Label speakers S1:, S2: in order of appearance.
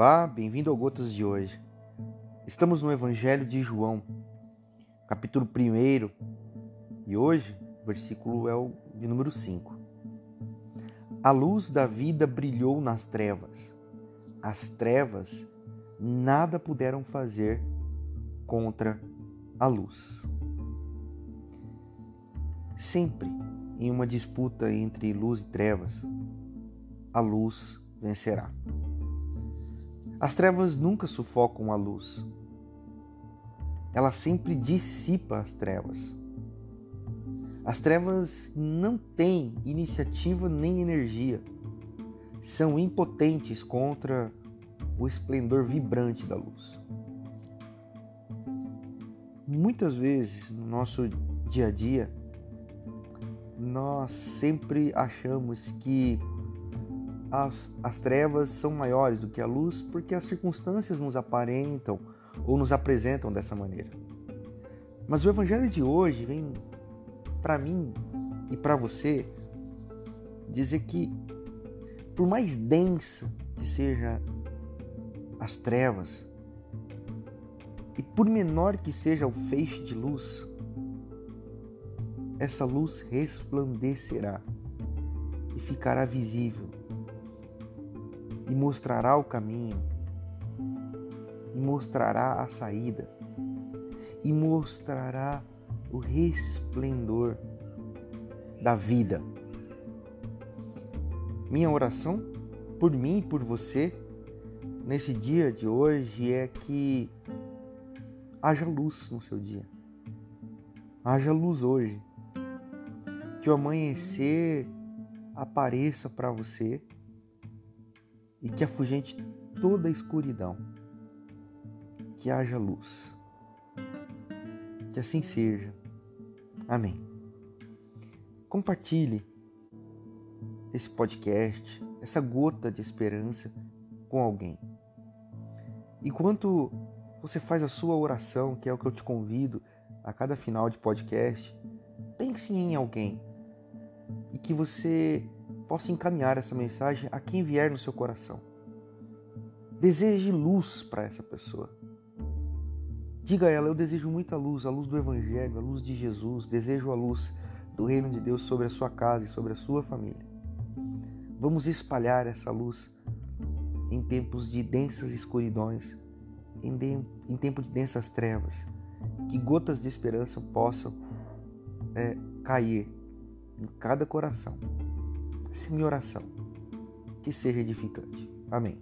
S1: Olá, bem-vindo ao Gotas de hoje. Estamos no Evangelho de João, capítulo 1, e hoje o versículo é o de número 5. A luz da vida brilhou nas trevas. As trevas nada puderam fazer contra a luz. Sempre em uma disputa entre luz e trevas, a luz vencerá. As trevas nunca sufocam a luz. Ela sempre dissipa as trevas. As trevas não têm iniciativa nem energia. São impotentes contra o esplendor vibrante da luz. Muitas vezes no nosso dia a dia, nós sempre achamos que as, as trevas são maiores do que a luz porque as circunstâncias nos aparentam ou nos apresentam dessa maneira. Mas o Evangelho de hoje vem para mim e para você dizer que, por mais densa que seja as trevas, e por menor que seja o feixe de luz, essa luz resplandecerá e ficará visível e mostrará o caminho, e mostrará a saída, e mostrará o resplendor da vida. Minha oração por mim e por você nesse dia de hoje é que haja luz no seu dia. Haja luz hoje. Que o amanhecer apareça para você e que afugente toda a escuridão. Que haja luz. Que assim seja. Amém. Compartilhe esse podcast, essa gota de esperança com alguém. Enquanto você faz a sua oração, que é o que eu te convido a cada final de podcast, pense em alguém e que você possa encaminhar essa mensagem a quem vier no seu coração. Deseje luz para essa pessoa. Diga a ela: Eu desejo muita luz, a luz do Evangelho, a luz de Jesus, desejo a luz do Reino de Deus sobre a sua casa e sobre a sua família. Vamos espalhar essa luz em tempos de densas escuridões, em, tempo de densas trevas, que gotas de esperança possam é, cair em cada coração essa minha oração. Que seja edificante. Amém.